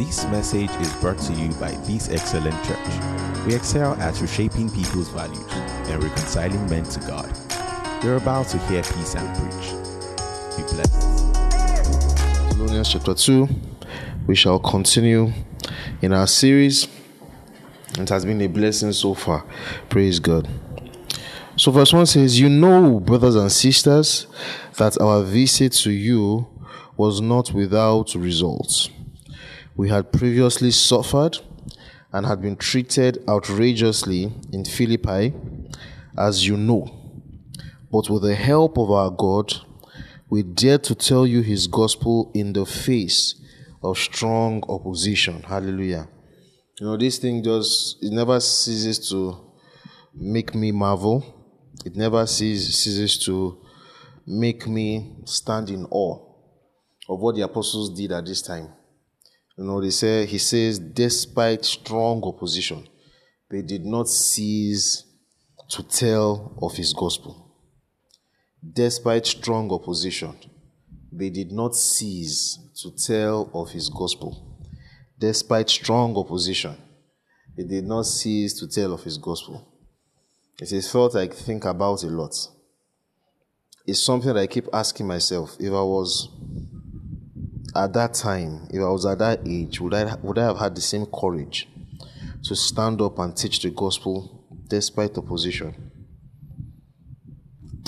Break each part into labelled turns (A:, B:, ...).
A: This message is brought to you by This Excellent Church. We excel at reshaping people's values and reconciling men to God. You're about to hear peace and preach. Be blessed.
B: Thessalonians chapter 2. We shall continue in our series. It has been a blessing so far. Praise God. So, verse 1 says, You know, brothers and sisters, that our visit to you was not without results. We had previously suffered and had been treated outrageously in Philippi, as you know. But with the help of our God, we dare to tell you his gospel in the face of strong opposition. Hallelujah. You know, this thing just, it never ceases to make me marvel. It never ceases, ceases to make me stand in awe of what the apostles did at this time. You know, they say, he says, despite strong opposition, they did not cease to tell of his gospel. Despite strong opposition, they did not cease to tell of his gospel. Despite strong opposition, they did not cease to tell of his gospel. It is felt I think about a lot. It's something that I keep asking myself if I was at that time, if I was at that age, would I, would I have had the same courage to stand up and teach the gospel despite opposition?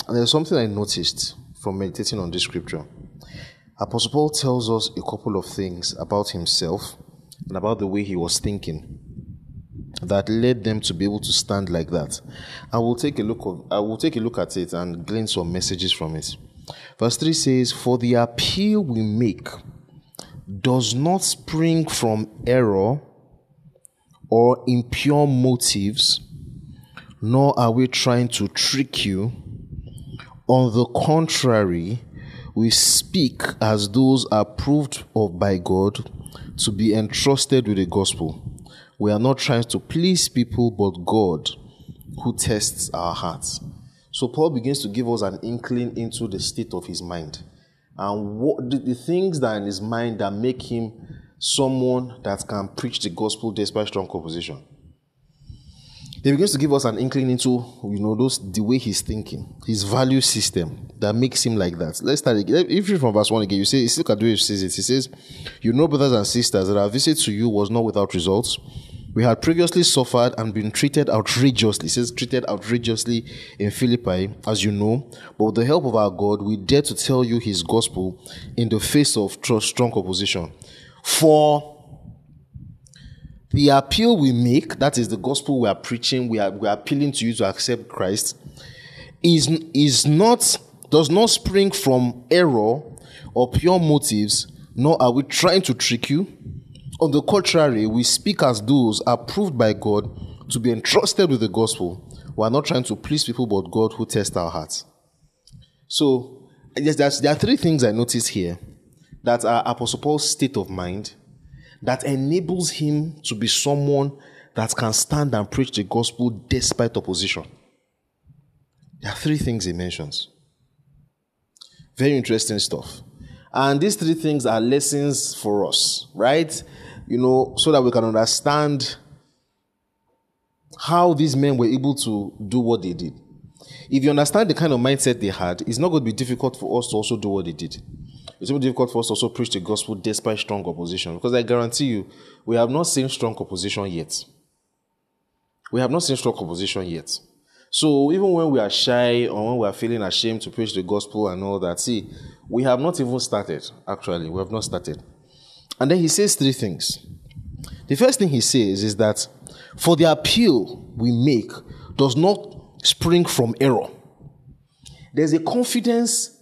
B: And there's something I noticed from meditating on this scripture. Apostle Paul tells us a couple of things about himself and about the way he was thinking that led them to be able to stand like that. I will take a look of, I will take a look at it and glean some messages from it. Verse 3 says, For the appeal we make does not spring from error or impure motives, nor are we trying to trick you. On the contrary, we speak as those approved of by God to be entrusted with the gospel. We are not trying to please people, but God who tests our hearts. So Paul begins to give us an inkling into the state of his mind and what the, the things that in his mind that make him someone that can preach the gospel despite strong opposition. He begins to give us an inkling into, you know, those the way he's thinking, his value system that makes him like that. Let's start again. If you from verse one again, you say, look at the way he says it. He says, "You know, brothers and sisters, that our visit to you was not without results. We had previously suffered and been treated outrageously. It says treated outrageously in Philippi, as you know. But with the help of our God, we dare to tell you His gospel in the face of strong opposition. For the appeal we make, that is the gospel we are preaching, we are, we are appealing to you to accept Christ, is, is not, does not spring from error or pure motives, nor are we trying to trick you. On the contrary, we speak as those approved by God to be entrusted with the gospel. We are not trying to please people, but God who tests our hearts. So, yes, there are three things I notice here that are Apostle Paul's state of mind that enables him to be someone that can stand and preach the gospel despite opposition. There are three things he mentions. Very interesting stuff. And these three things are lessons for us, right? You know, so that we can understand how these men were able to do what they did. If you understand the kind of mindset they had, it's not going to be difficult for us to also do what they did it's even difficult for us to also preach the gospel despite strong opposition. Because I guarantee you, we have not seen strong opposition yet. We have not seen strong opposition yet. So even when we are shy or when we are feeling ashamed to preach the gospel and all that, see, we have not even started, actually. We have not started. And then he says three things. The first thing he says is that for the appeal we make does not spring from error. There's a confidence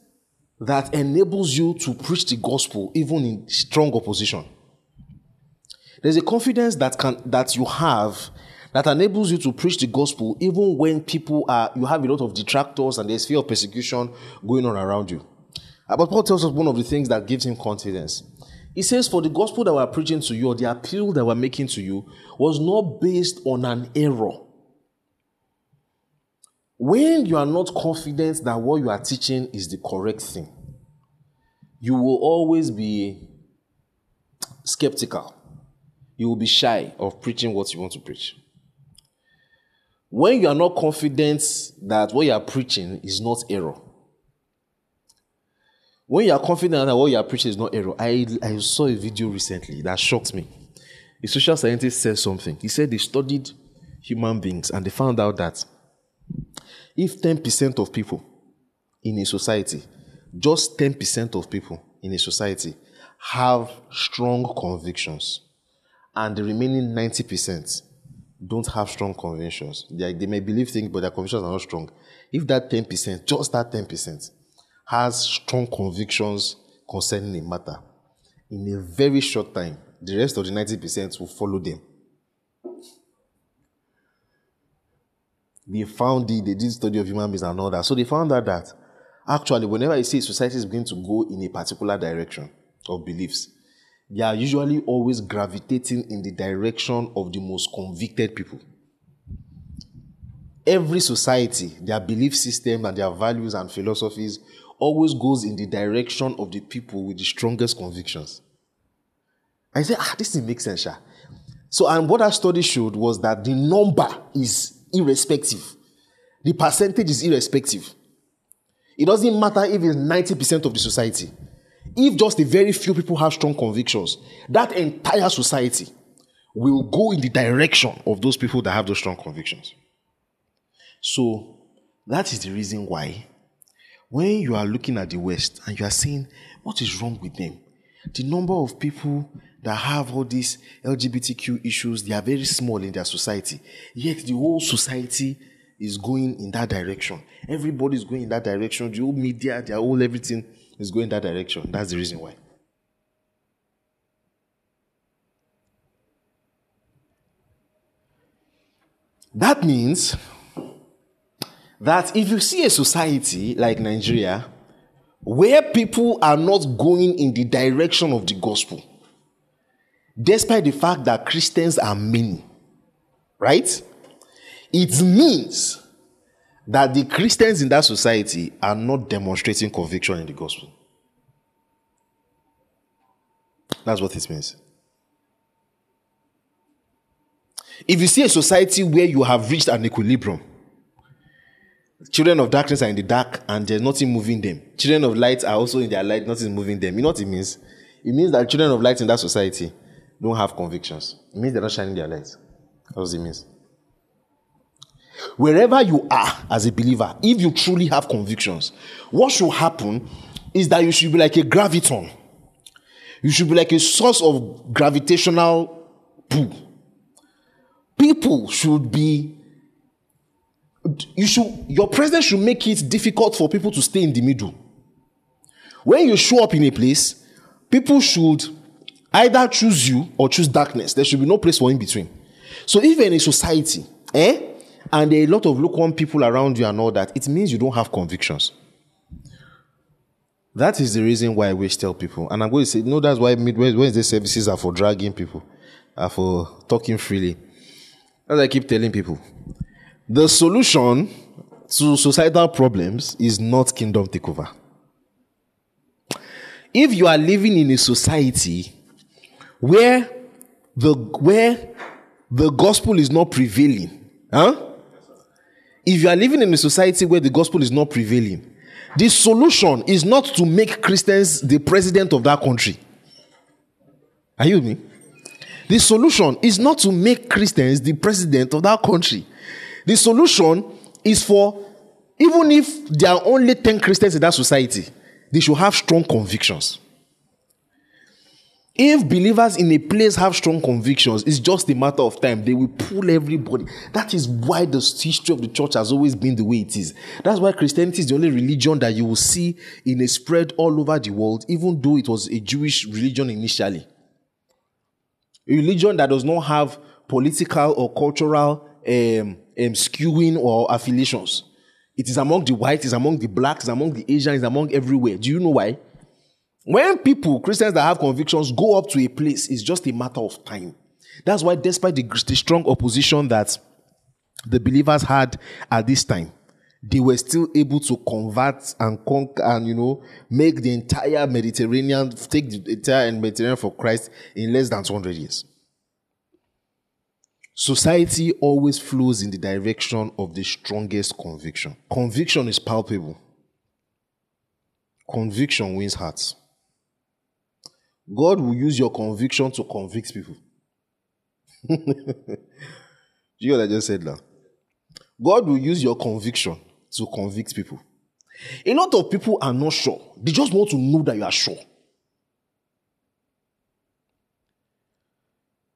B: that enables you to preach the gospel even in strong opposition. There's a confidence that can that you have that enables you to preach the gospel even when people are you have a lot of detractors and there's fear of persecution going on around you. But Paul tells us one of the things that gives him confidence. He says, For the gospel that we're preaching to you, or the appeal that we're making to you, was not based on an error. When you are not confident that what you are teaching is the correct thing, you will always be skeptical. you will be shy of preaching what you want to preach. When you are not confident that what you are preaching is not error, when you are confident that what you are preaching is not error, I, I saw a video recently that shocked me. A social scientist said something. He said they studied human beings and they found out that if 10% of people in a society, just 10% of people in a society have strong convictions, and the remaining 90% don't have strong convictions. They, they may believe things, but their convictions are not strong. If that 10%, just that 10%, has strong convictions concerning a matter, in a very short time, the rest of the 90% will follow them. They found it, they did study of human beings and all that. So they found out that actually, whenever you see society is going to go in a particular direction of beliefs, they are usually always gravitating in the direction of the most convicted people. Every society, their belief system and their values and philosophies always goes in the direction of the people with the strongest convictions. I said, ah, this makes sense. Sha. So, and what our study showed was that the number is irrespective. The percentage is irrespective. It doesn't matter if it's 90% of the society. If just a very few people have strong convictions, that entire society will go in the direction of those people that have those strong convictions. So, that is the reason why when you are looking at the West and you are saying, what is wrong with them? The number of people that have all these LGBTQ issues, they are very small in their society. Yet the whole society is going in that direction. Everybody is going in that direction. The whole media, their whole everything is going that direction. That's the reason why. That means that if you see a society like Nigeria where people are not going in the direction of the gospel, despite the fact that Christians are many, right? It means that the Christians in that society are not demonstrating conviction in the gospel. That's what it means. If you see a society where you have reached an equilibrium, children of darkness are in the dark and there's nothing moving them. Children of light are also in their light, nothing moving them. You know what it means? It means that children of light in that society don't have convictions. It means they're not shining their lights. That's what it means. Wherever you are as a believer, if you truly have convictions, what should happen is that you should be like a graviton. You should be like a source of gravitational pull. People should be you should your presence should make it difficult for people to stay in the middle. When you show up in a place, people should either choose you or choose darkness. There should be no place for in between. So even in a society, eh? And a lot of lukewarm people around you and all that, it means you don't have convictions. That is the reason why we tell people. And I'm going to say, no, that's why Midwest Wednesday services are for dragging people, are for talking freely. As I keep telling people, the solution to societal problems is not kingdom takeover. If you are living in a society where the where the gospel is not prevailing, huh? If you are living in a society where the gospel is not prevailing, the solution is not to make Christians the president of that country. Are you with me? The solution is not to make Christians the president of that country. The solution is for, even if there are only 10 Christians in that society, they should have strong convictions. If believers in a place have strong convictions, it's just a matter of time. They will pull everybody. That is why the history of the church has always been the way it is. That's why Christianity is the only religion that you will see in a spread all over the world, even though it was a Jewish religion initially. A religion that does not have political or cultural um, um, skewing or affiliations. It is among the whites, it's among the blacks, among the Asians, among everywhere. Do you know why? When people, Christians that have convictions, go up to a place, it's just a matter of time. That's why, despite the, the strong opposition that the believers had at this time, they were still able to convert and conquer and you know make the entire Mediterranean take the entire Mediterranean for Christ in less than 200 years. Society always flows in the direction of the strongest conviction. Conviction is palpable. Conviction wins hearts. God will use your conviction to convict people. Do you know what I just said now? God will use your conviction to convict people. A lot of people are not sure. They just want to know that you are sure.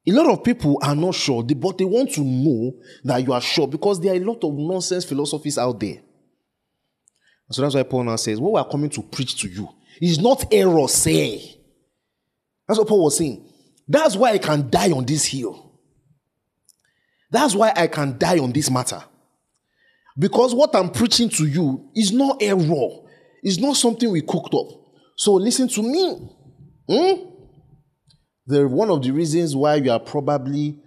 B: A lot of people are not sure, but they want to know that you are sure because there are a lot of nonsense philosophies out there. So that's why Paul now says, What we are coming to preach to you is not error, say. That's what Paul was saying. That's why I can die on this hill. That's why I can die on this matter. Because what I'm preaching to you is not a error, it's not something we cooked up. So listen to me. Hmm? The, one of the reasons why you are probably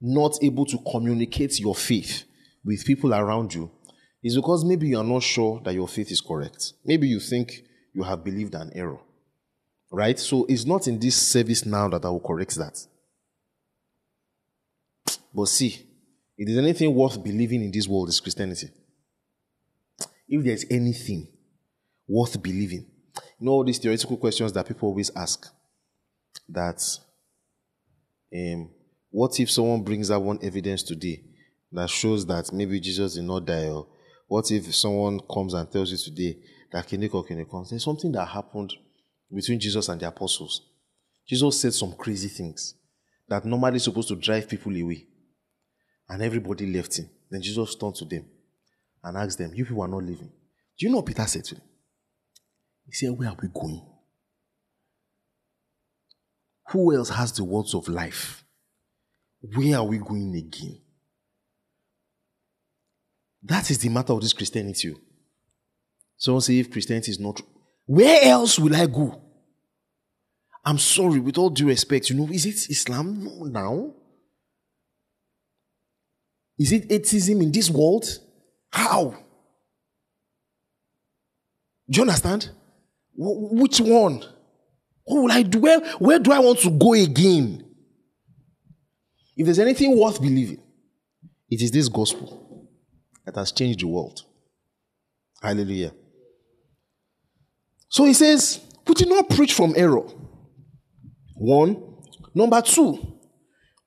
B: not able to communicate your faith with people around you is because maybe you are not sure that your faith is correct. Maybe you think you have believed an error. Right? So it's not in this service now that I will correct that. But see, if there's anything worth believing in this world, is Christianity. If there's anything worth believing, you know all these theoretical questions that people always ask that um, what if someone brings up one evidence today that shows that maybe Jesus did not die, or what if someone comes and tells you today that Kineko Kineko, there's something that happened between Jesus and the apostles. Jesus said some crazy things that normally supposed to drive people away. And everybody left him. Then Jesus turned to them and asked them, You people are not leaving. Do you know what Peter said to them? He said, Where are we going? Who else has the words of life? Where are we going again? That is the matter of this Christianity. Someone say if Christianity is not where else will I go? I'm sorry, with all due respect, you know, is it Islam now? Is it atheism in this world? How? Do you understand? W- which one? What will I do? Where, where do I want to go again? If there's anything worth believing, it is this gospel that has changed the world. Hallelujah. So he says, we did not preach from error. One. Number two,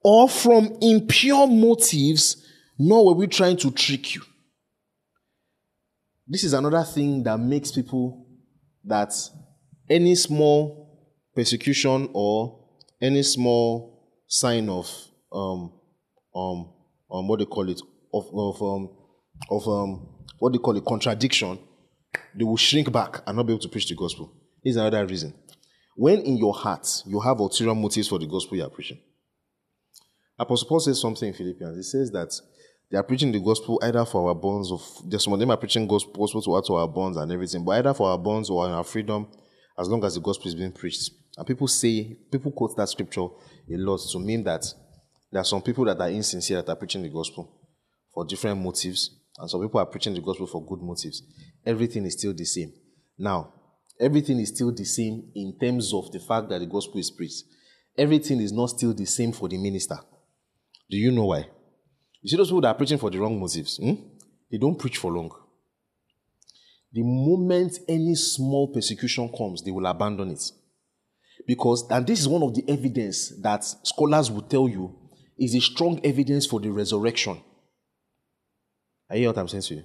B: or from impure motives, nor were we trying to trick you. This is another thing that makes people that any small persecution or any small sign of um um um what they call it of of um of um what they call it contradiction, they will shrink back and not be able to preach the gospel. Is another reason. When in your heart you have ulterior motives for the gospel you are preaching. Apostle Paul says something in Philippians. He says that they are preaching the gospel either for our bonds of there's some of them are preaching gospel to add to our bonds and everything, but either for our bonds or our freedom, as long as the gospel is being preached. And people say, people quote that scripture a lot to mean that there are some people that are insincere that are preaching the gospel for different motives, and some people are preaching the gospel for good motives. Everything is still the same. Now, everything is still the same in terms of the fact that the gospel is preached. Everything is not still the same for the minister. Do you know why? You see those people that are preaching for the wrong motives, hmm? they don't preach for long. The moment any small persecution comes, they will abandon it. Because, and this is one of the evidence that scholars will tell you is a strong evidence for the resurrection. I hear what I'm saying to you?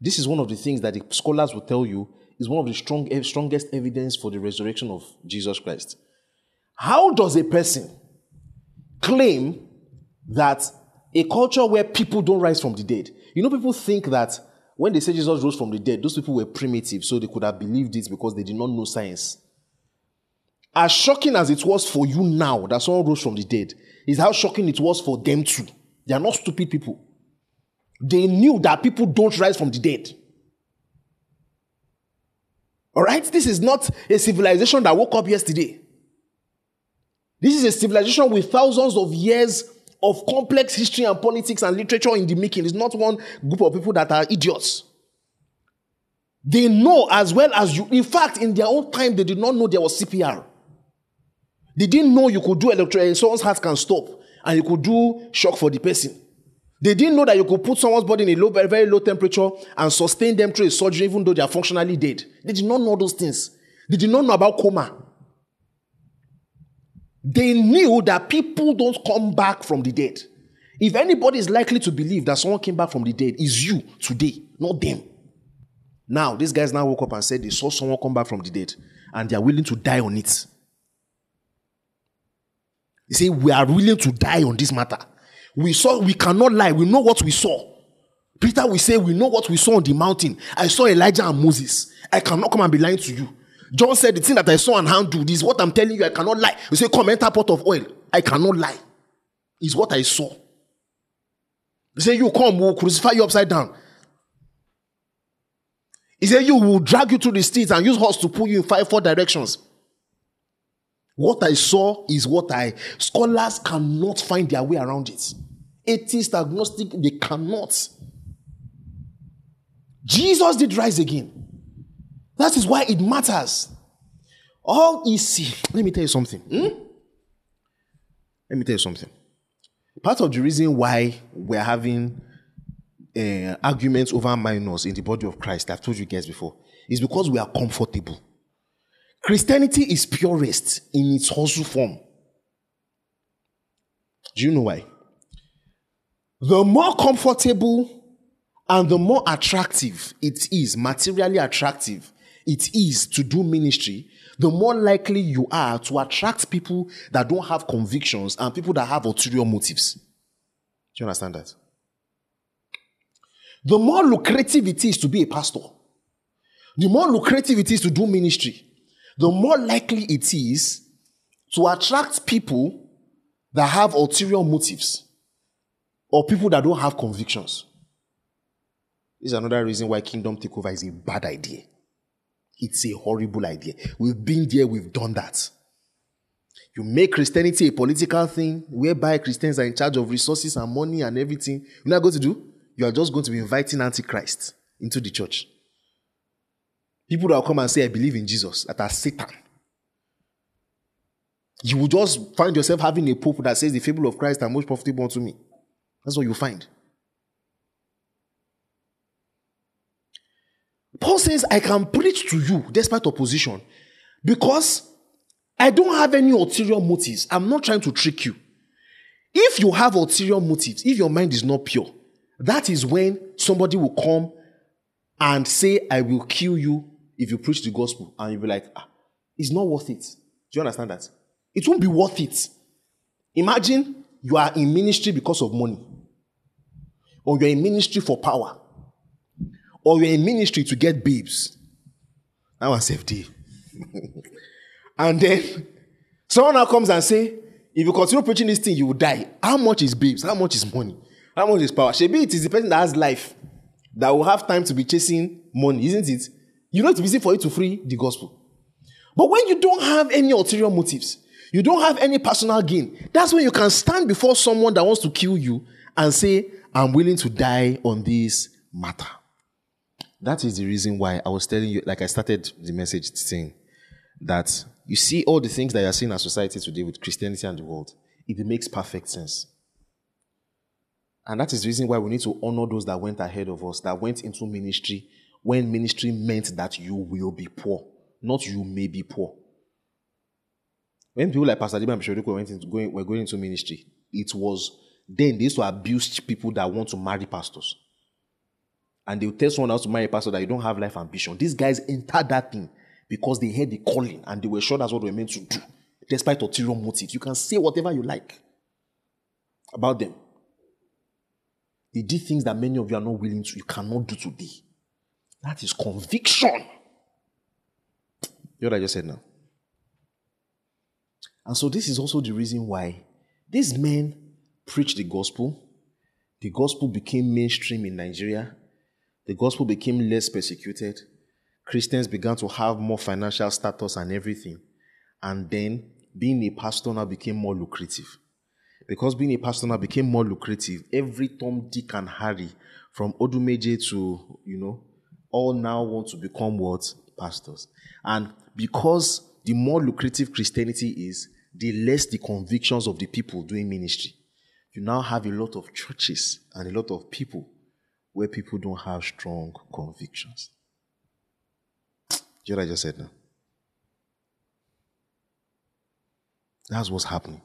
B: This is one of the things that the scholars will tell you is one of the strong, eh, strongest evidence for the resurrection of Jesus Christ. How does a person claim that a culture where people don't rise from the dead? You know, people think that when they say Jesus rose from the dead, those people were primitive, so they could have believed it because they did not know science. As shocking as it was for you now that someone rose from the dead, is how shocking it was for them too. They are not stupid people. They knew that people don't rise from the dead. All right? This is not a civilization that woke up yesterday. This is a civilization with thousands of years of complex history and politics and literature in the making. It's not one group of people that are idiots. They know as well as you. In fact, in their own time, they did not know there was CPR. They didn't know you could do electric, eh, someone's heart can stop. and you could do shock for the person. They didn't know that you could put someone's body in a low, very, low temperature and sustain them through a surgery even though they are functionally dead. They did not know those things. They did not know about coma. They knew that people don't come back from the dead. If anybody is likely to believe that someone came back from the dead, is you today, not them. Now, these guys now woke up and said they saw someone come back from the dead and they are willing to die on it. They say, We are willing to die on this matter. We saw, we cannot lie. We know what we saw. Peter will say, We know what we saw on the mountain. I saw Elijah and Moses. I cannot come and be lying to you. John said, The thing that I saw and handled is what I'm telling you. I cannot lie. You say, Come enter pot of oil. I cannot lie. Is what I saw. He said, You come, we'll crucify you upside down. He said, You will drag you through the streets and use horse to pull you in five, four directions. What I saw is what I scholars cannot find their way around it. Atheist, agnostic, they cannot. Jesus did rise again. That is why it matters. All easy. Let me tell you something. Hmm? Let me tell you something. Part of the reason why we're having uh, arguments over minors in the body of Christ, I've told you guys before, is because we are comfortable. Christianity is purest in its hustle form. Do you know why? The more comfortable and the more attractive it is, materially attractive it is to do ministry, the more likely you are to attract people that don't have convictions and people that have ulterior motives. Do you understand that? The more lucrative it is to be a pastor, the more lucrative it is to do ministry, the more likely it is to attract people that have ulterior motives or people that don't have convictions. This is another reason why kingdom takeover is a bad idea. It's a horrible idea. We've been there, we've done that. You make Christianity a political thing whereby Christians are in charge of resources and money and everything. You're you're going to do? You are just going to be inviting Antichrist into the church. People that will come and say, I believe in Jesus, that are Satan. You will just find yourself having a pope that says the fable of Christ are most profitable to me. That's what you find. Paul says, I can preach to you despite opposition because I don't have any ulterior motives. I'm not trying to trick you. If you have ulterior motives, if your mind is not pure, that is when somebody will come and say, I will kill you if you preach the gospel and you'll be like, ah, it's not worth it. Do you understand that? It won't be worth it. Imagine you are in ministry because of money, or you're in ministry for power, or you're in ministry to get babes. That was safety. and then someone now comes and say, if you continue preaching this thing, you will die. How much is babes? How much is money? How much is power? Maybe it is the person that has life that will have time to be chasing money, isn't it? You know it's easy for you to free the gospel. But when you don't have any ulterior motives, you don't have any personal gain, that's when you can stand before someone that wants to kill you and say, I'm willing to die on this matter. That is the reason why I was telling you, like I started the message saying that you see all the things that you're seeing in society today with Christianity and the world, it makes perfect sense. And that is the reason why we need to honor those that went ahead of us, that went into ministry when ministry meant that you will be poor, not you may be poor. When people like Pastor Diba and Bishop went into going, were going into ministry, it was then they used to abuse people that want to marry pastors. And they will tell someone else to marry a pastor that you don't have life ambition. These guys entered that thing because they heard the calling and they were sure that's what they were meant to do, despite ulterior motives. You can say whatever you like about them. They did things that many of you are not willing to, you cannot do today. That is conviction. You know what I just said now? And so, this is also the reason why these men preached the gospel. The gospel became mainstream in Nigeria. The gospel became less persecuted. Christians began to have more financial status and everything. And then being a pastor now became more lucrative. Because being a pastor now became more lucrative, every Tom, Dick, and Harry, from Odumeje to, you know, all now want to become what? Pastors. And because the more lucrative Christianity is, the less the convictions of the people doing ministry. you now have a lot of churches and a lot of people where people don't have strong convictions. Do you know what I just said now? That's what's happening.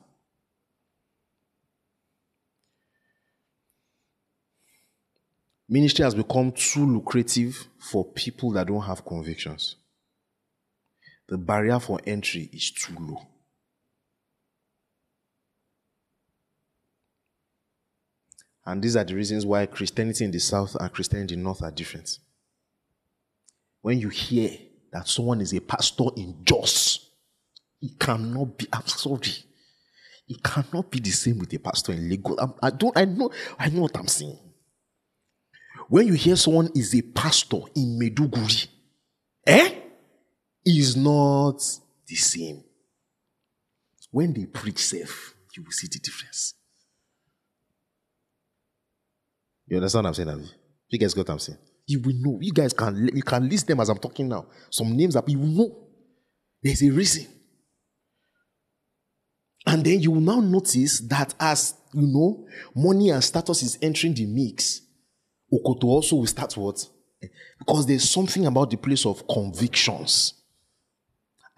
B: Ministry has become too lucrative for people that don't have convictions. The barrier for entry is too low. And these are the reasons why Christianity in the South and Christianity in the North are different. When you hear that someone is a pastor in Jos, it cannot be, I'm sorry, it cannot be the same with a pastor in Lagos. I, I don't, I know, I know what I'm saying. When you hear someone is a pastor in Maiduguri, eh? Is not the same. When they preach safe, you will see the difference. You understand what I'm saying, Avi? You guys got what I'm saying? You will know. You guys can you can list them as I'm talking now. Some names that you will know. There's a reason. And then you will now notice that as you know, money and status is entering the mix, Okoto also will start what? Because there's something about the place of convictions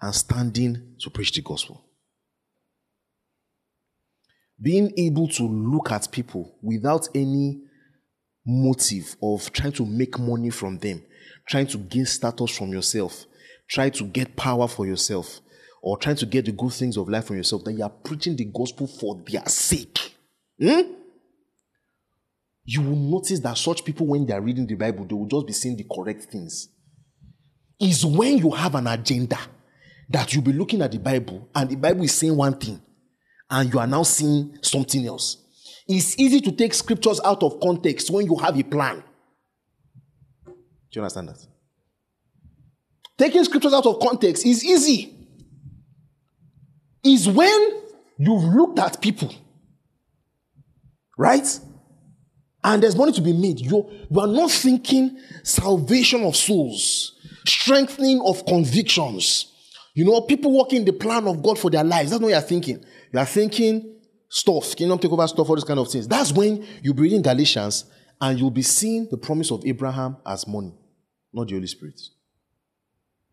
B: and standing to preach the gospel. Being able to look at people without any motive of trying to make money from them, trying to gain status from yourself, trying to get power for yourself, or trying to get the good things of life from yourself, that you are preaching the gospel for their sake. Hmm? You will notice that such people, when they are reading the Bible, they will just be saying the correct things. Is when you have an agenda that you'll be looking at the Bible and the Bible is saying one thing and you are now seeing something else. It's easy to take scriptures out of context when you have a plan. Do you understand that? Taking scriptures out of context is easy. Is when you've looked at people, right? And there's money to be made. You, you are not thinking salvation of souls, strengthening of convictions. You know, people working the plan of God for their lives. That's not what you are thinking. You are thinking stuff, kingdom take over stuff, all these kind of things. That's when you be reading Galatians and you'll be seeing the promise of Abraham as money, not the Holy Spirit.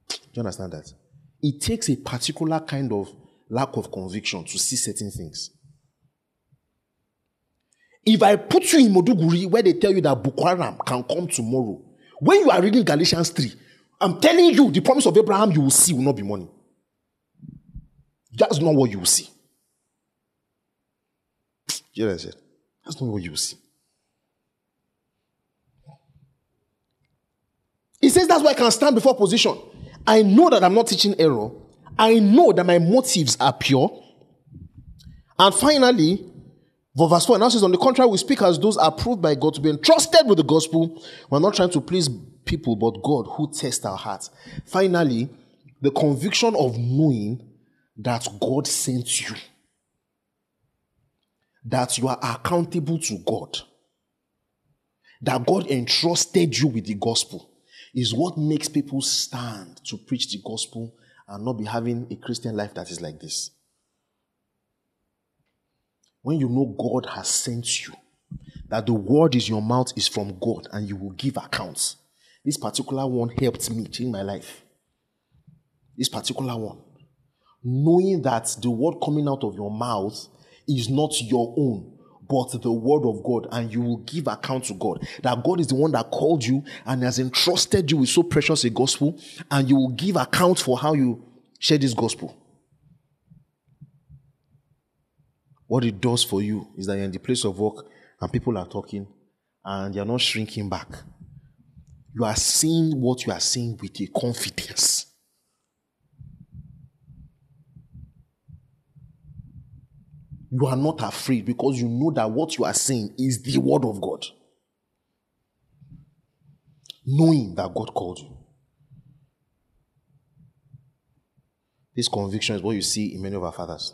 B: Do you understand that? It takes a particular kind of lack of conviction to see certain things. If I put you in Maiduguri where they tell you that Boko Haram can come tomorrow, when you are reading Galatians 3, I'm telling you, the promise of Abraham you will see will not be money. That's not what you will see. You know what I said? That's not what you will see. He says that's why I can stand before position. I know that I'm not teaching error. I know that my motives are pure. And finally, verse 4 now says, On the contrary, we speak as those approved by God to be entrusted with the gospel. We're not trying to please people, but God who tests our hearts. Finally, the conviction of knowing that God sent you that you are accountable to God, that God entrusted you with the gospel, is what makes people stand to preach the gospel and not be having a Christian life that is like this. When you know God has sent you, that the word is your mouth is from God and you will give accounts. This particular one helped me change my life. This particular one. Knowing that the word coming out of your mouth is not your own, but the word of God, and you will give account to God. That God is the one that called you and has entrusted you with so precious a gospel, and you will give account for how you share this gospel. What it does for you is that you're in the place of work and people are talking and you're not shrinking back. You are saying what you are saying with a confidence. you are not afraid because you know that what you are saying is the word of God. Knowing that God called you. This conviction is what you see in many of our fathers.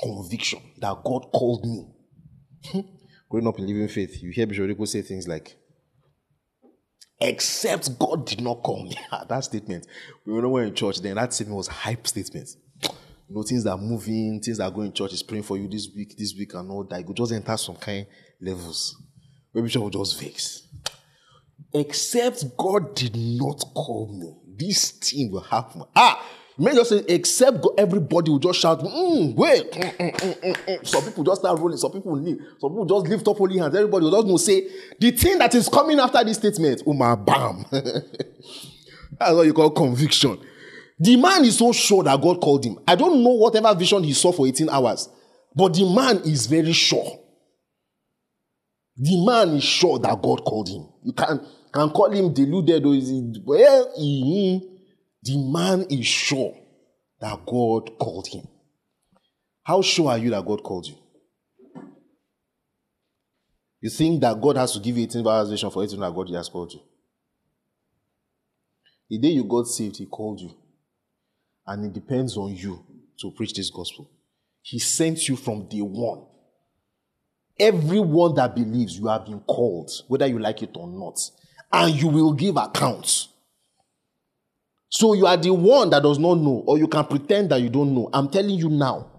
B: Conviction that God called me. Growing up in living faith, you hear Bishop Rico say things like, except God did not call me. that statement. We were when in church, then that statement was hype statement. you know, things that are moving, things that are going, church is praying for you this week, this week, and all that. You just enter some kind levels. Maybe Bishop will just vex. Except God did not call me, this thing will happen. Ah, may just say, except God, everybody will just shout, mm, wait. Mm, mm, mm, mm, mm. Some people just start rolling, some people will leave, some people just lift up holy hands. Everybody will just know, say, the thing that is coming after this statement, oh my bam. That's what you call conviction. The man is so sure that God called him. I don't know whatever vision he saw for 18 hours, but the man is very sure. The man is sure that God called him. You can, can call him deluded or is it, well, he, the man is sure that God called him. How sure are you that God called you? You think that God has to give you 18 hours vision for it to know that God has called you? The day you got saved, He called you. And it depends on you to preach this gospel. He sent you from day one. Everyone that believes you have been called, whether you like it or not, and you will give accounts. So you are the one that does not know, or you can pretend that you don't know. I'm telling you now.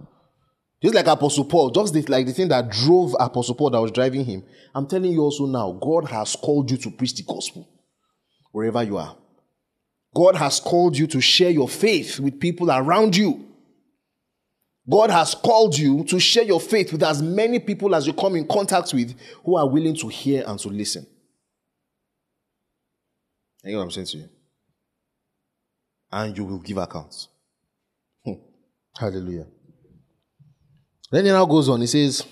B: Just like Apostle Paul, just like the thing that drove Apostle Paul that was driving him. I'm telling you also now, God has called you to preach the gospel wherever you are. God has called you to share your faith with people around you. God has called you to share your faith with as many people as you come in contact with who are willing to hear and to listen. You know what I'm saying to you? And you will give accounts. Hmm. Hallelujah. Then he now goes on. He says,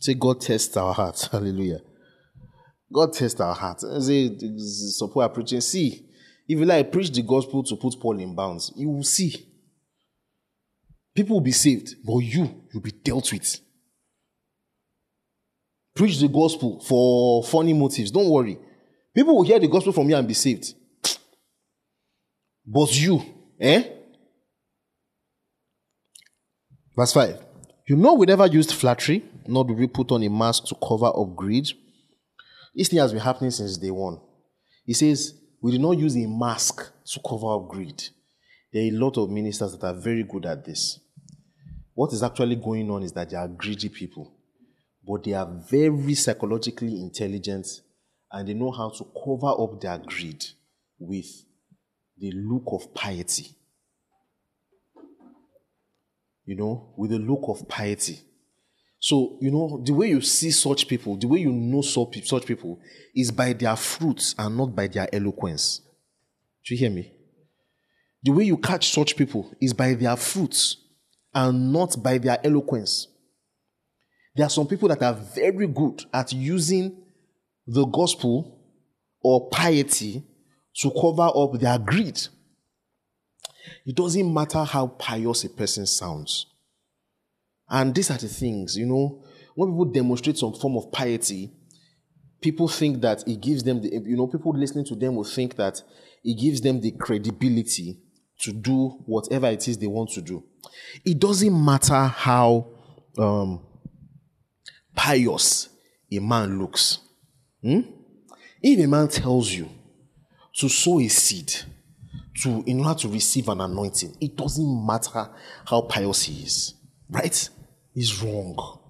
B: Say God tests our hearts. Hallelujah. God tests our hearts. Say, support preaching. See, if you like, preach the gospel to put Paul in bounds. You will see. People will be saved, but you, you'll be dealt with. Preach the gospel for funny motives. Don't worry. People will hear the gospel from you and be saved. But you, eh? Verse 5. You know we never used flattery, nor do we put on a mask to cover up greed. This thing has been happening since day one. He says, we did not use a mask to cover up greed. There are a lot of ministers that are very good at this. What is actually going on is that they are greedy people, but they are very psychologically intelligent and they know how to cover up their greed with the look of piety. You know, with the look of piety. So, you know, the way you see such people, the way you know such people is by their fruits and not by their eloquence. Do you hear me? The way you catch such people is by their fruits and not by their eloquence. There are some people that are very good at using the gospel or piety to cover up their greed. It doesn't matter how pious a person sounds. And these are the things, you know, when people demonstrate some form of piety, people think that it gives them the, you know, people listening to them will think that it gives them the credibility to do whatever it is they want to do. It doesn't matter how um, pious a man looks. Hmm? If a man tells you to sow a seed to in order to receive an anointing, it doesn't matter how pious he is, right? He's wrong.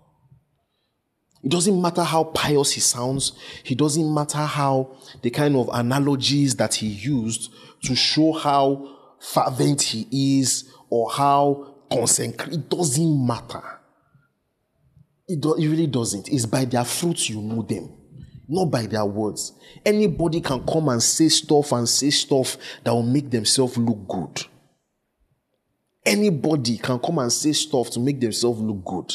B: It doesn't matter how pious he sounds. It doesn't matter how the kind of analogies that he used to show how fervent he is or how consecrated. It doesn't matter. It, do, it really doesn't. It's by their fruits you know them, not by their words. Anybody can come and say stuff and say stuff that will make themselves look good. Anybody can come and say stuff to make themselves look good.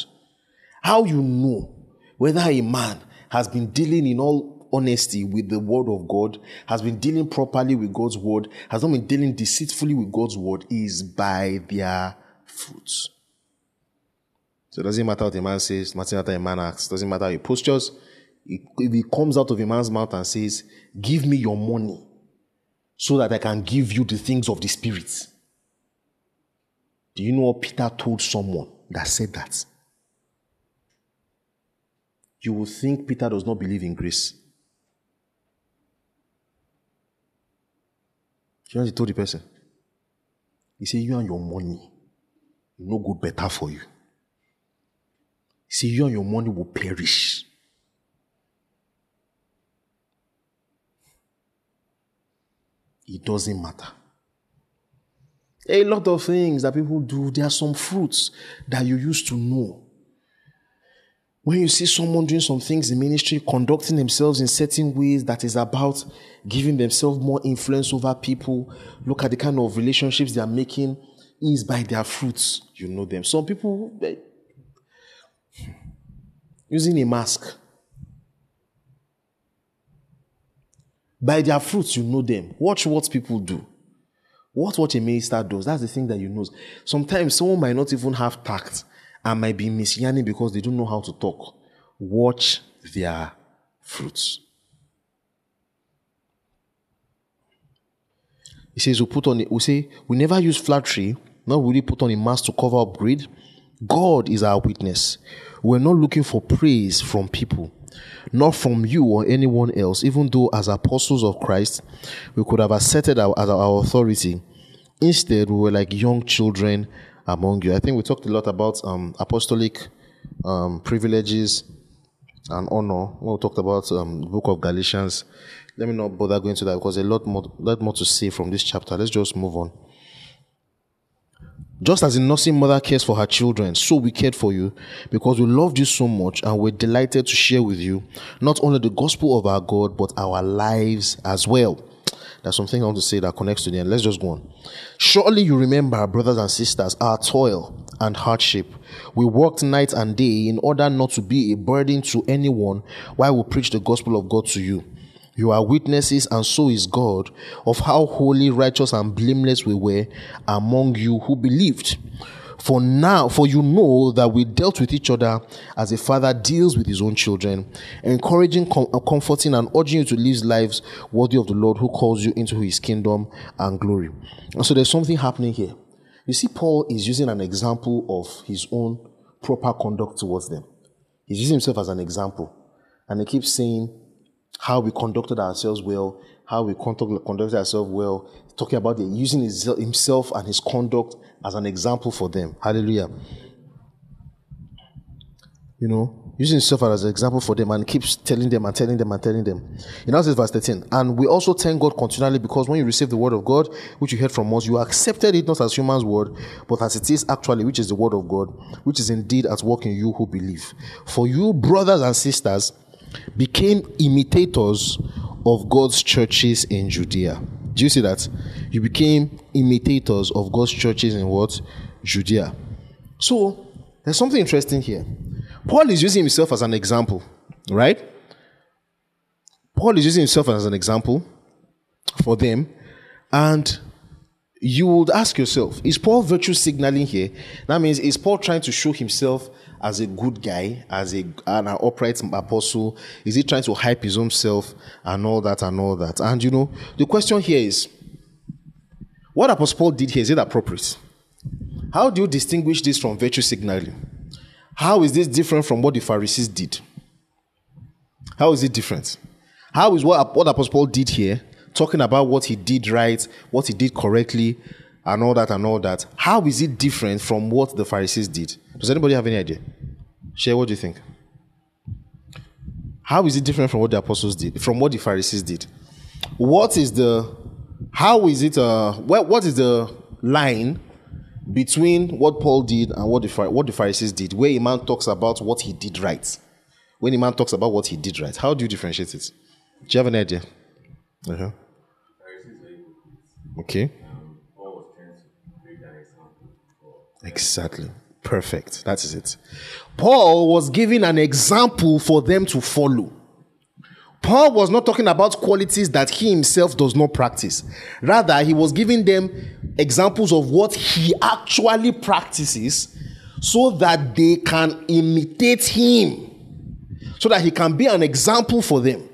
B: How you know whether a man has been dealing in all honesty with the word of God, has been dealing properly with God's word, has not been dealing deceitfully with God's word, is by their fruits. So it doesn't matter what a man says, doesn't matter what a man acts, doesn't matter how he postures. If he comes out of a man's mouth and says, Give me your money so that I can give you the things of the Spirit. Do you know what Peter told someone that said that? You will think Peter does not believe in grace. You know what he told the person? He said, You and your money. no go better for you. See, you and your money will perish. It doesn't matter. A lot of things that people do, there are some fruits that you used to know. When you see someone doing some things in ministry, conducting themselves in certain ways that is about giving themselves more influence over people, look at the kind of relationships they are making, is by their fruits. You know them. Some people, they, using a mask, by their fruits, you know them. Watch what people do. Watch what a minister does. That's the thing that you know. Sometimes someone might not even have tact and might be messianic because they don't know how to talk. Watch their fruits. He says we put on we say we never use flattery, nor will we put on a mask to cover up greed. God is our witness. We're not looking for praise from people, not from you or anyone else, even though as apostles of Christ, we could have asserted our, our authority. Instead, we were like young children among you. I think we talked a lot about um, apostolic um, privileges and honor we talked about um, the book of Galatians. Let me not bother going to that because a lot more, lot more to say from this chapter. Let's just move on. Just as a nursing mother cares for her children, so we cared for you because we loved you so much and we're delighted to share with you not only the gospel of our God, but our lives as well. There's something I want to say that connects to the end. Let's just go on. Surely you remember, brothers and sisters, our toil and hardship. We worked night and day in order not to be a burden to anyone while we preach the gospel of God to you. You are witnesses, and so is God, of how holy, righteous, and blameless we were among you who believed. For now, for you know that we dealt with each other as a father deals with his own children, encouraging, com- uh, comforting, and urging you to live lives worthy of the Lord who calls you into his kingdom and glory. And so there's something happening here. You see, Paul is using an example of his own proper conduct towards them. He's using himself as an example. And he keeps saying how we conducted ourselves well, how we conducted ourselves well, talking about the, using his, himself and his conduct as an example for them. Hallelujah. You know, using himself as an example for them and keeps telling them and telling them and telling them. In now says verse 13, and we also thank God continually because when you received the word of God, which you heard from us, you accepted it not as human's word, but as it is actually, which is the word of God, which is indeed at work in you who believe. For you, brothers and sisters, became imitators of God's churches in Judea. Do you see that? You became imitators of God's churches in what? Judea. So, there's something interesting here. Paul is using himself as an example, right? Paul is using himself as an example for them. And you would ask yourself, is Paul virtue signaling here? That means, is Paul trying to show himself as a good guy, as a, an upright apostle? Is he trying to hype his own self and all that and all that? And you know, the question here is what Apostle Paul did here, is it appropriate? How do you distinguish this from virtue signaling? How is this different from what the Pharisees did? How is it different? How is what, what Apostle Paul did here, talking about what he did right, what he did correctly, and all that and all that, how is it different from what the Pharisees did? Does anybody have any idea? Share what do you think? How is it different from what the apostles did, from what the Pharisees did? What is the, how is it, uh, what, what is the line between what Paul did and what the, what the Pharisees did, where a man talks about what he did right? When a man talks about what he did right, how do you differentiate it? Do you have an idea? Uh-huh. Okay. Exactly. Perfect. That is it. Paul was giving an example for them to follow. Paul was not talking about qualities that he himself does not practice. Rather, he was giving them examples of what he actually practices so that they can imitate him, so that he can be an example for them.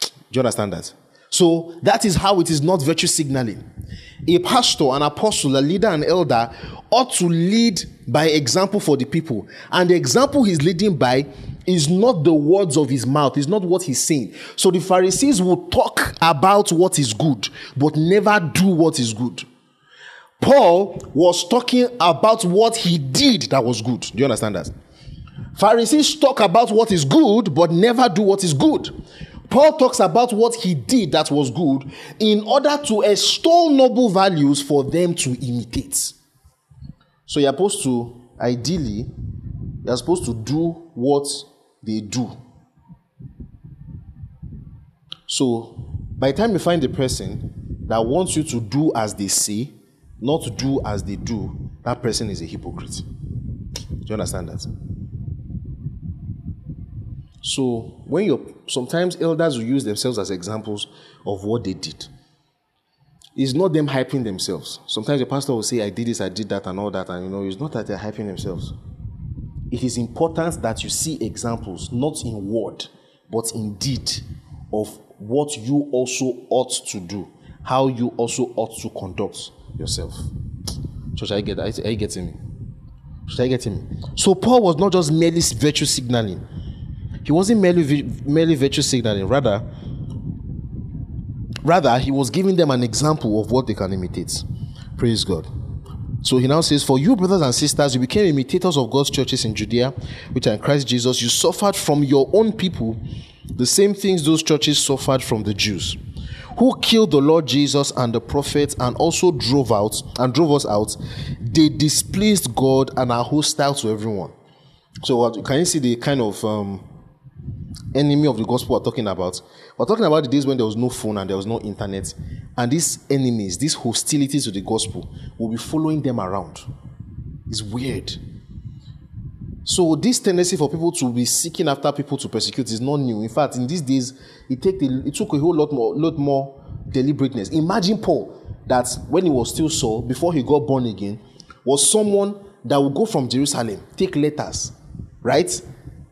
B: Do you understand that? So that is how it is not virtue signaling. A pastor, an apostle, a leader, an elder ought to lead by example for the people. And the example he's leading by is not the words of his mouth, is not what he's saying. So the Pharisees will talk about what is good, but never do what is good. Paul was talking about what he did that was good. Do you understand that? Pharisees talk about what is good, but never do what is good. Paul talks about what he did that was good in order to extol noble values for them to imitate. So you're supposed to, ideally, you're supposed to do what they do. So by the time you find a person that wants you to do as they say, not do as they do, that person is a hypocrite. Do you understand that? So when you're sometimes elders will use themselves as examples of what they did. It's not them hyping themselves. Sometimes the pastor will say, I did this, I did that, and all that, and you know, it's not that they're hyping themselves. It is important that you see examples, not in word, but in deed, of what you also ought to do, how you also ought to conduct yourself. Church, I get Are you getting me? Should I get him? So Paul was not just merely virtue signaling he wasn't merely, merely virtue signaling, rather, rather, he was giving them an example of what they can imitate. Praise God. So he now says, For you, brothers and sisters, you became imitators of God's churches in Judea, which are in Christ Jesus. You suffered from your own people the same things those churches suffered from the Jews, who killed the Lord Jesus and the prophets and also drove out and drove us out. They displeased God and are hostile to everyone. So, can you see the kind of um, enemy of the gospel we're talking about. We're talking about the days when there was no phone and there was no internet. And these enemies, these hostilities to the gospel, will be following them around. It's weird. So this tendency for people to be seeking after people to persecute is not new. In fact, in these days, it, take it took a whole lot more, lot more deliberateness. Imagine Paul, that when he was still Saul, before he got born again, was someone that would go from Jerusalem, take letters, right?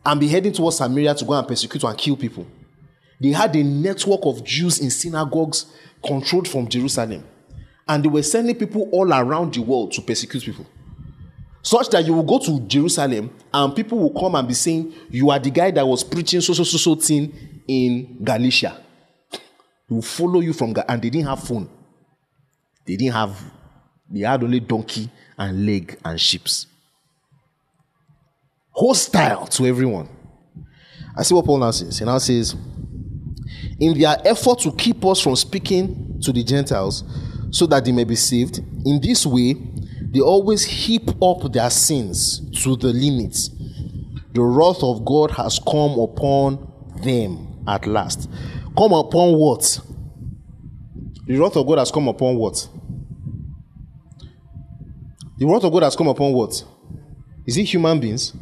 B: And be heading towards Samaria to go and persecute and kill people. They had a network of Jews in synagogues controlled from Jerusalem. And they were sending people all around the world to persecute people. Such that you will go to Jerusalem and people will come and be saying, You are the guy that was preaching so so so so thing in Galatia. They will follow you from and they didn't have phone. They didn't have, they had only donkey and leg and ships hostile to everyone. I see what Paul now says. He now says, in their effort to keep us from speaking to the Gentiles so that they may be saved, in this way, they always heap up their sins to the limits. The wrath of God has come upon them at last. Come upon what? The wrath of God has come upon what? The wrath of God has come upon what? Is it human beings?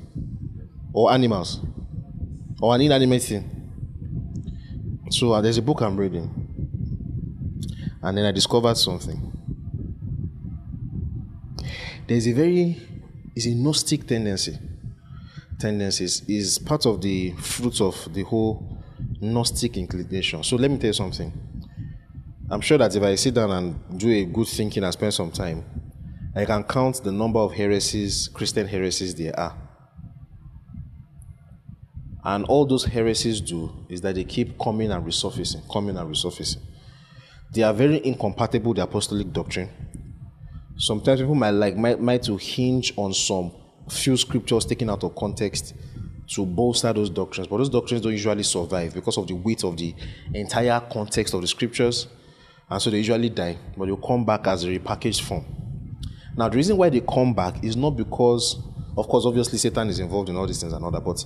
B: or animals or an inanimate thing. So uh, there's a book I'm reading, and then I discovered something. There's a very, is a gnostic tendency. Tendencies is part of the fruit of the whole gnostic inclination. So let me tell you something. I'm sure that if I sit down and do a good thinking and spend some time, I can count the number of heresies, Christian heresies there are and all those heresies do is that they keep coming and resurfacing, coming and resurfacing. They are very incompatible with the apostolic doctrine. Sometimes people might like might, might to hinge on some few scriptures taken out of context to bolster those doctrines, but those doctrines don't usually survive because of the weight of the entire context of the scriptures, and so they usually die, but they'll come back as a repackaged form. Now, the reason why they come back is not because of course, obviously, Satan is involved in all these things and all that. But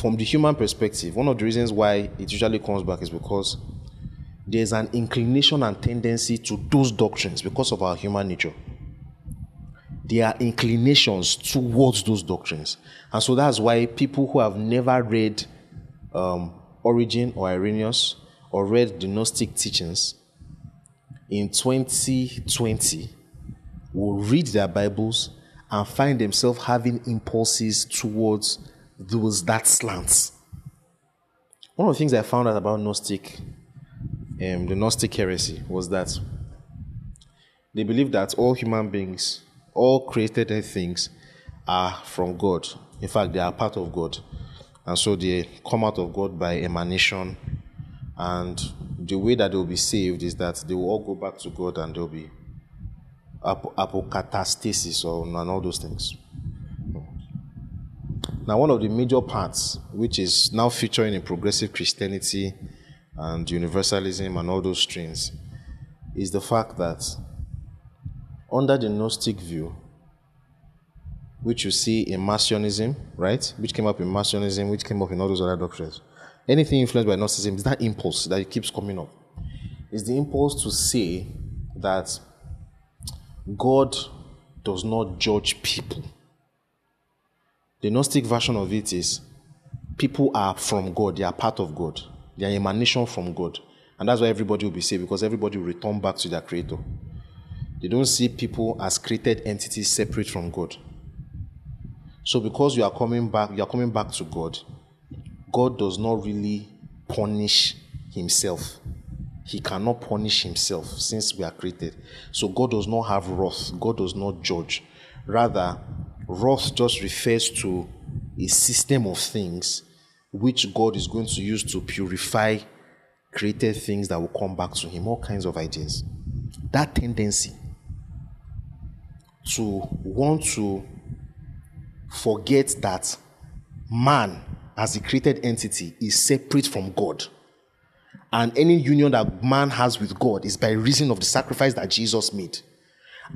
B: from the human perspective, one of the reasons why it usually comes back is because there's an inclination and tendency to those doctrines because of our human nature. There are inclinations towards those doctrines. And so that's why people who have never read um, Origen or Irenaeus or read the Gnostic teachings in 2020 will read their Bibles and find themselves having impulses towards those that slants. One of the things I found out about Gnostic, um, the Gnostic heresy, was that they believe that all human beings, all created things, are from God. In fact, they are part of God. And so they come out of God by emanation. And the way that they will be saved is that they will all go back to God and they'll be ap- apocatastasis or and all those things. Now, one of the major parts, which is now featuring in progressive Christianity and universalism and all those streams, is the fact that under the Gnostic view, which you see in Marcionism, right? Which came up in Marcionism, which came up in all those other doctrines. Anything influenced by Gnosticism is that impulse that keeps coming up. It's the impulse to say that God does not judge people. The Gnostic version of it is people are from God, they are part of God, they are emanation from God. And that's why everybody will be saved because everybody will return back to their creator. They don't see people as created entities separate from God. So because you are coming back, you are coming back to God, God does not really punish himself. He cannot punish himself since we are created. So God does not have wrath. God does not judge. Rather, wrath just refers to a system of things which God is going to use to purify created things that will come back to Him. All kinds of ideas. That tendency to want to forget that man, as a created entity, is separate from God. And any union that man has with God is by reason of the sacrifice that Jesus made.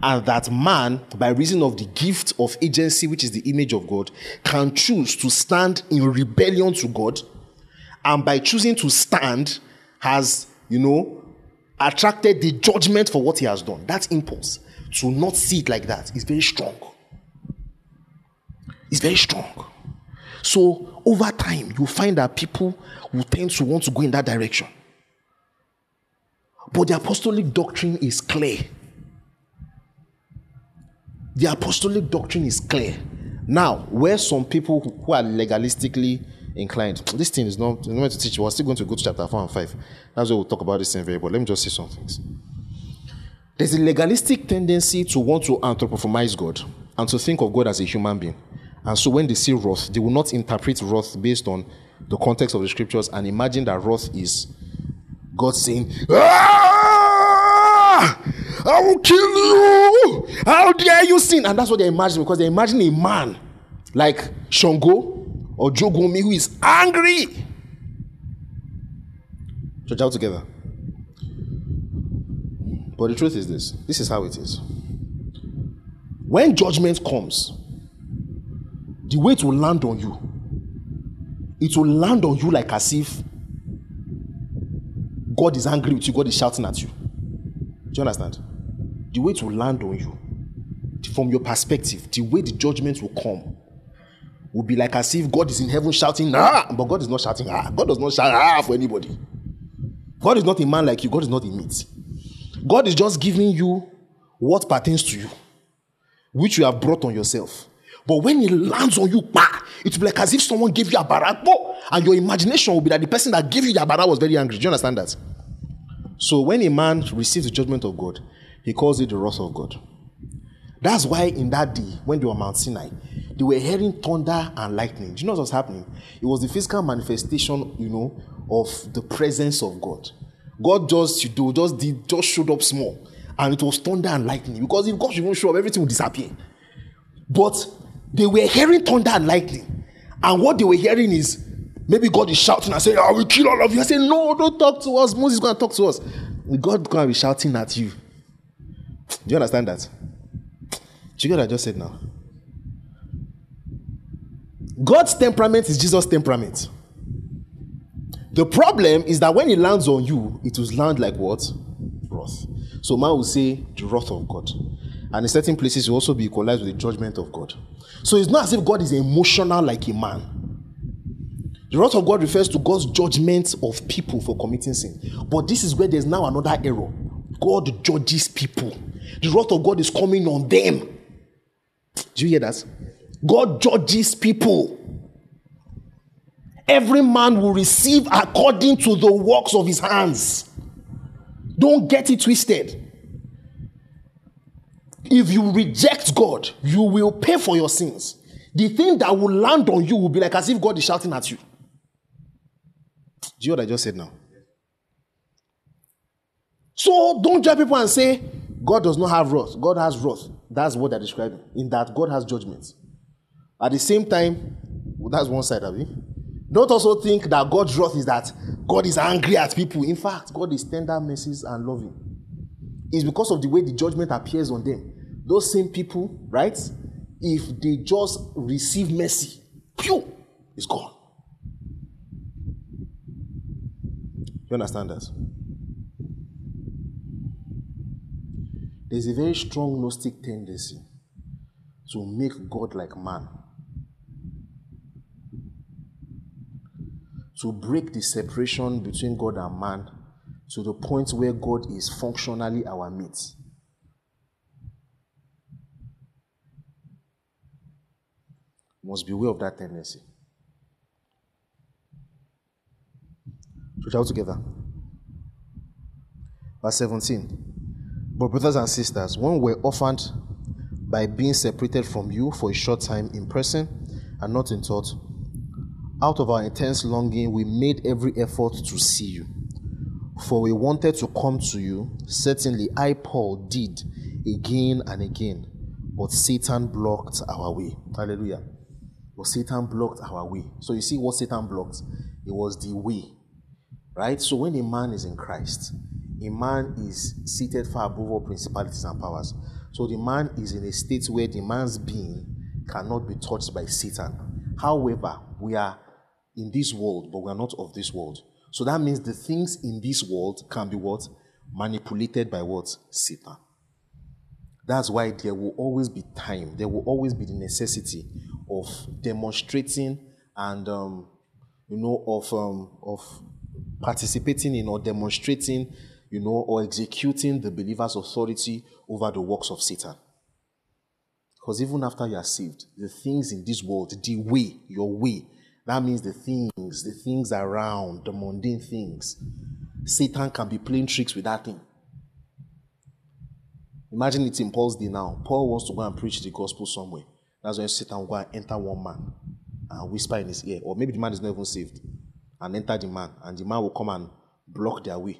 B: And that man, by reason of the gift of agency, which is the image of God, can choose to stand in rebellion to God. And by choosing to stand, has, you know, attracted the judgment for what he has done. That impulse to not see it like that is very strong. It's very strong. So over time, you find that people will tend to want to go in that direction. But the apostolic doctrine is clear. The apostolic doctrine is clear. Now, where some people who are legalistically inclined, this thing is not, meant to teach. We're still going to go to chapter 4 and 5. That's where we'll talk about this thing very, but let me just say some things. There's a legalistic tendency to want to anthropomorphize God and to think of God as a human being. And so when they see wrath, they will not interpret wrath based on the context of the scriptures and imagine that wrath is God saying, ah, I will kill you. How dare you sin? And that's what they imagine because they imagine a man like Shango or Jogomi who is angry. Church out together. But the truth is this this is how it is. When judgment comes, the way it will land on you, it will land on you like as if God is angry with you, God is shouting at you. Do you understand? The way it will land on you, from your perspective, the way the judgment will come will be like as if God is in heaven shouting, ah, but God is not shouting, ah. God does not shout, ah, for anybody. God is not a man like you, God is not a meat. God is just giving you what pertains to you, which you have brought on yourself. But when it lands on you, bah, it will be like as if someone gave you a barak, and your imagination will be that the person that gave you the barak was very angry. Do you understand that? So when a man receives the judgment of God, he calls it the wrath of God. That's why in that day, when they were Mount Sinai, they were hearing thunder and lightning. Do you know what was happening? It was the physical manifestation, you know, of the presence of God. God just, you know, just did, just showed up small, and it was thunder and lightning. Because if God should even show up, everything would disappear. But they were hearing thunder and lightning, and what they were hearing is maybe God is shouting and saying, ah, "I will kill all of you." I say, "No, don't talk to us." Moses is going to talk to us. God is going to be shouting at you. Do you understand that? Do you get what I just said now? God's temperament is Jesus' temperament. The problem is that when it lands on you, it will land like what? Wrath. So man will say the wrath of God. And in certain places, will also be equalized with the judgment of God. So it's not as if God is emotional like a man. The wrath of God refers to God's judgment of people for committing sin. But this is where there's now another error. God judges people. The wrath of God is coming on them. Do you hear that? God judges people. Every man will receive according to the works of his hands. Don't get it twisted. If you reject God, you will pay for your sins. The thing that will land on you will be like as if God is shouting at you. Do you what I just said now? So don't judge people and say, God does not have wrath. God has wrath. That's what they're describing. In that God has judgment. At the same time, well, that's one side of it. Don't also think that God's wrath is that God is angry at people. In fact, God is tender, mercies, and loving. It's because of the way the judgment appears on them. Those same people, right? If they just receive mercy, pew, it's gone. You understand that? There's a very strong Gnostic tendency to make God like man. To break the separation between God and man to the point where God is functionally our meat. Must beware of that tendency. All together. Verse 17. But, brothers and sisters, when we're orphaned by being separated from you for a short time in person and not in thought, out of our intense longing, we made every effort to see you. For we wanted to come to you. Certainly, I, Paul, did again and again, but Satan blocked our way. Hallelujah. But Satan blocked our way. So, you see what Satan blocked? It was the way. Right? So, when a man is in Christ, a man is seated far above all principalities and powers. So the man is in a state where the man's being cannot be touched by Satan. However, we are in this world, but we are not of this world. So that means the things in this world can be what? Manipulated by what? Satan. That's why there will always be time, there will always be the necessity of demonstrating and, um, you know, of, um, of participating in or demonstrating you know, or executing the believer's authority over the works of Satan. Because even after you are saved, the things in this world, the way, your way, that means the things, the things around, the mundane things. Satan can be playing tricks with that thing. Imagine it's in Paul's day now. Paul wants to go and preach the gospel somewhere. That's when Satan will go and enter one man and whisper in his ear. Or maybe the man is not even saved. And enter the man. And the man will come and block their way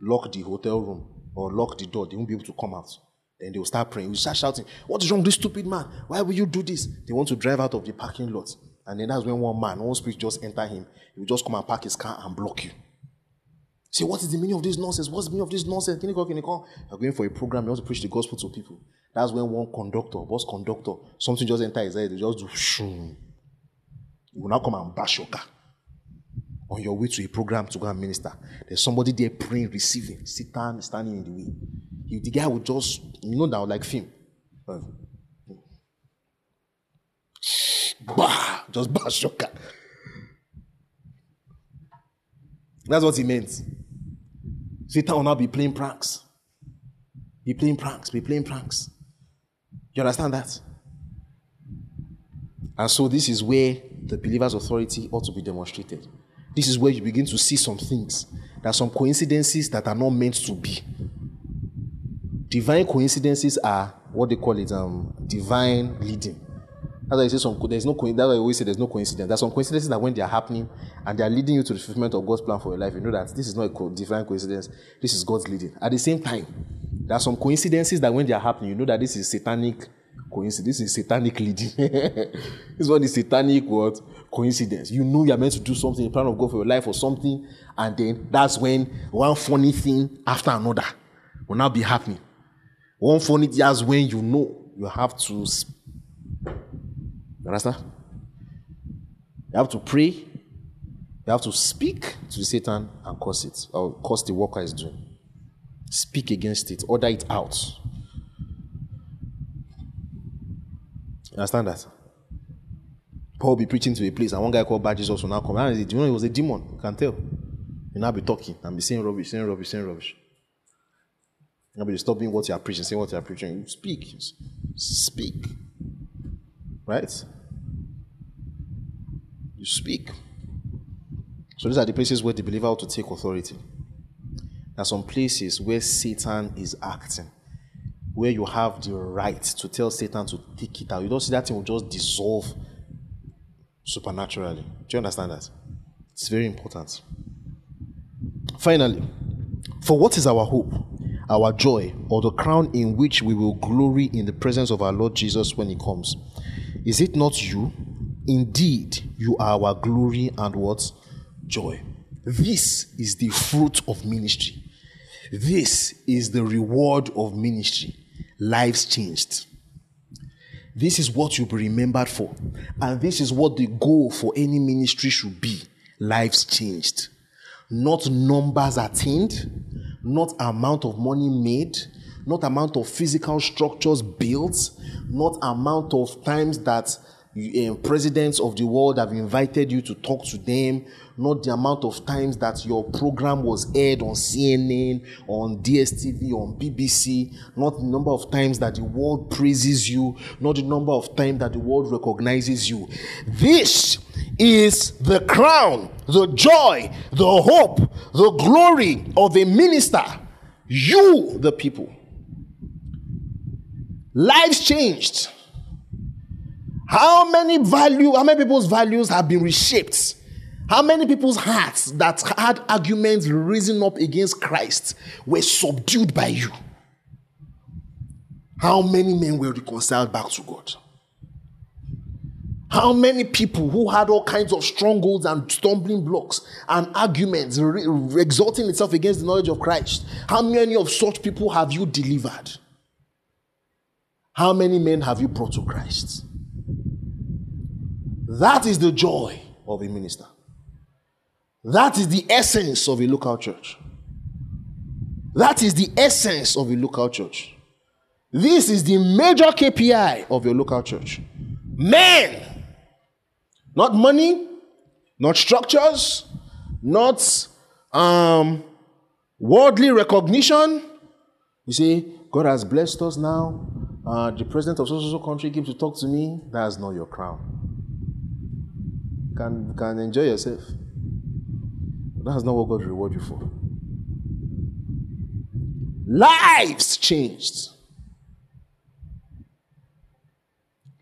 B: lock the hotel room or lock the door, they won't be able to come out. Then they will start praying. We start shouting, What is wrong with this stupid man? Why will you do this? They want to drive out of the parking lot. And then that's when one man, one spirit just enter him. He will just come and park his car and block you. Say, what is the meaning of this nonsense? What's the meaning of this nonsense? Can you call? Can you call? You're going for a program, you want to preach the gospel to people. That's when one conductor, bus conductor, something just enter his head, they just do shoom. He will now come and bash your car on your way to a program to go and minister. There's somebody there praying, receiving, Satan standing in the way. You, the guy would just, you know, that like film. Um, bah, just bash your car. That's what he meant. Satan will now be playing pranks. Be playing pranks, be playing pranks. You understand that? And so this is where the believer's authority ought to be demonstrated. This is where you begin to see some things. There are some coincidences that are not meant to be. Divine coincidences are what they call it um, divine leading. Why I say some there's no that's why I always say there's no coincidence. There's some coincidences that when they are happening and they are leading you to the fulfillment of God's plan for your life, you know that this is not a divine coincidence. This is God's leading. At the same time, there are some coincidences that when they are happening, you know that this is satanic coincidence. This is satanic leading. this is satanic what coincidence. You know you're meant to do something, the plan of God for your life or something, and then that's when one funny thing after another will now be happening. One funny thing is when you know you have to. You understand? You have to pray. You have to speak to Satan and curse it, or curse the worker is doing. Speak against it, order it out. You understand that? Paul be preaching to a place, and one guy called Jesus will now come. Do you know he was a demon? You can tell. You now be talking and be saying rubbish, saying rubbish, saying rubbish. You be stopping what you are preaching, saying what you are preaching. You speak. Speak. Right? You speak. So these are the places where the believer ought to take authority. There are some places where Satan is acting, where you have the right to tell Satan to take it out. You don't see that thing will just dissolve supernaturally. Do you understand that? It's very important. Finally, for what is our hope our joy, or the crown in which we will glory in the presence of our Lord Jesus when he comes? Is it not you? Indeed, you are our glory and what? Joy. This is the fruit of ministry. This is the reward of ministry. Lives changed. This is what you'll be remembered for. And this is what the goal for any ministry should be lives changed. Not numbers attained, not amount of money made, not amount of physical structures built, not amount of times that Um, presidents of the world have invited you to talk to them, not the amount of times that your program was aired on CNN, on DSTV, on BBC, not the number of times that the world praises you, not the number of times that the world recognizes you. This is the crown, the joy, the hope, the glory of a minister. You, the people. Lives changed. How many value, how many people's values have been reshaped? How many people's hearts that had arguments risen up against Christ were subdued by you? How many men were reconciled back to God? How many people who had all kinds of strongholds and stumbling blocks and arguments re- exalting itself against the knowledge of Christ? How many of such people have you delivered? How many men have you brought to Christ? That is the joy of a minister. That is the essence of a local church. That is the essence of a local church. This is the major KPI of your local church. Men, not money, not structures, not um, worldly recognition. You see, God has blessed us now. Uh, the president of social country came to talk to me. That's not your crown. Can can enjoy yourself. That's not what God reward you for. Lives changed.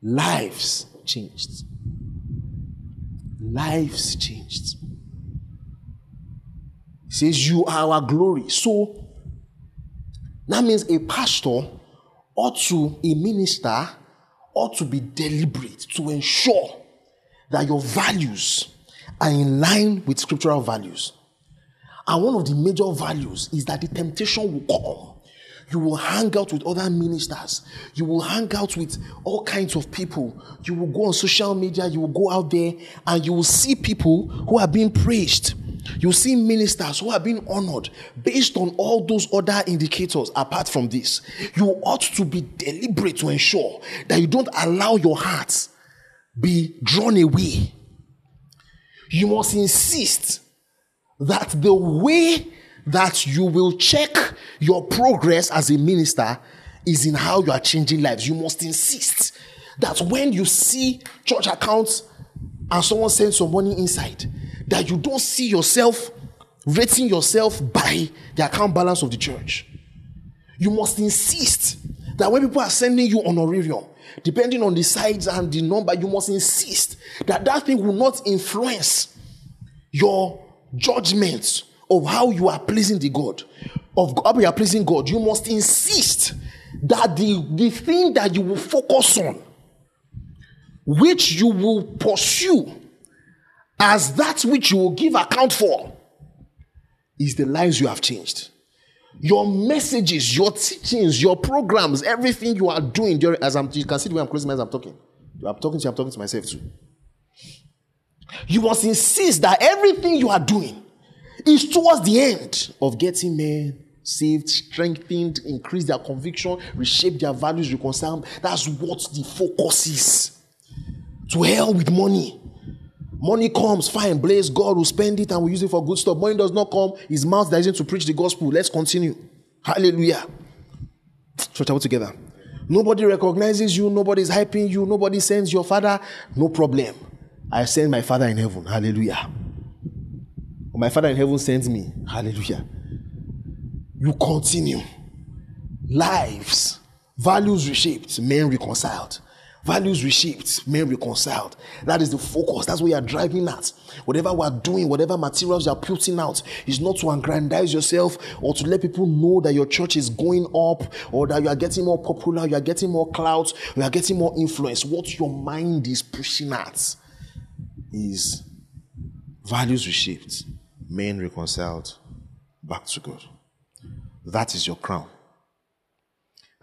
B: Lives changed. Lives changed. He says, You are our glory. So that means a pastor ought to, a minister ought to be deliberate to ensure that your values are in line with scriptural values. And one of the major values is that the temptation will come. You will hang out with other ministers. You will hang out with all kinds of people. You will go on social media. You will go out there and you will see people who are being praised. You see ministers who are being honored based on all those other indicators apart from this. You ought to be deliberate to ensure that you don't allow your heart be drawn away you must insist that the way that you will check your progress as a minister is in how you are changing lives. You must insist that when you see church accounts and someone sends some money inside, that you don't see yourself rating yourself by the account balance of the church. You must insist that when people are sending you honorarium, depending on the size and the number, you must insist that that thing will not influence your judgments of how you are pleasing the God, of how you are pleasing God. You must insist that the, the thing that you will focus on, which you will pursue as that which you will give account for, is the lives you have changed your messages, your teachings, your programs, everything you are doing during as I'm you can see the way I'm closing my eyes, I'm talking. I'm talking to you, I'm talking to myself too. You must insist that everything you are doing is towards the end of getting men saved, strengthened, increase their conviction, reshape their values, reconcile. That's what the focus is. To hell with money. Money comes, fine, bless God will spend it and we use it for good stuff. Money does not come, his mouth isn't to preach the gospel. Let's continue. Hallelujah. Church, all together. Nobody recognizes you, nobody's hyping you, nobody sends your father. No problem. I send my father in heaven. Hallelujah. Oh, my father in heaven sends me. Hallelujah. You continue. Lives, values reshaped, men reconciled. Values reshaped, men reconciled. That is the focus. That's what you are driving at. Whatever we are doing, whatever materials you are putting out, is not to aggrandize yourself or to let people know that your church is going up or that you are getting more popular, you are getting more clout, you are getting more influence. What your mind is pushing at is values reshaped, men reconciled back to God. That is your crown.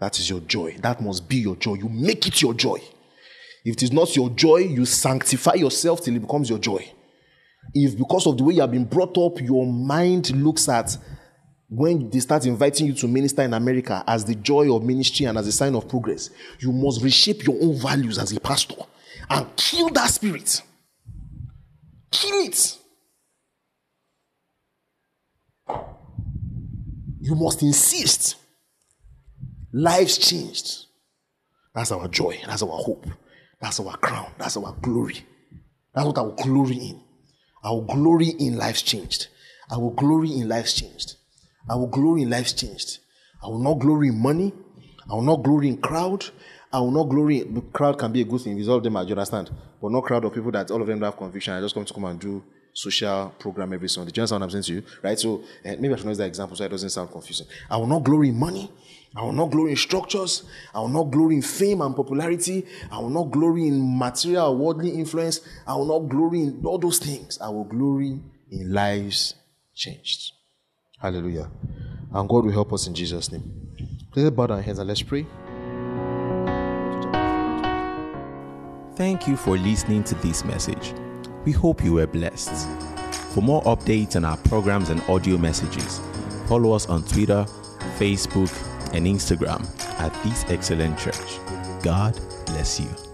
B: That is your joy. That must be your joy. You make it your joy. If it is not your joy, you sanctify yourself till it becomes your joy. If because of the way you have been brought up, your mind looks at when they start inviting you to minister in America as the joy of ministry and as a sign of progress, you must reshape your own values as a pastor and kill that spirit. Kill it. You must insist Lives changed. That's our joy. That's our hope. That's our crown. That's our glory. That's what I will glory in. I will glory in lives changed. I will glory in lives changed. I will glory in lives changed. I will not glory in money. I will not glory in crowd. I will not glory. Crowd can be a good thing. Of them, I understand. But not crowd of people that all of them have conviction. I just come to come and do social program every Sunday. Do you understand what I'm saying to you? Right? So uh, maybe I should use that example so it doesn't sound confusing. I will not glory in money. I will not glory in structures. I will not glory in fame and popularity. I will not glory in material or worldly influence. I will not glory in all those things. I will glory in lives changed. Hallelujah. And God will help us in Jesus' name. Please bow our heads and let's pray.
A: Thank you for listening to this message. We hope you were blessed. For more updates on our programs and audio messages, follow us on Twitter, Facebook, and Instagram at This Excellent Church. God bless you.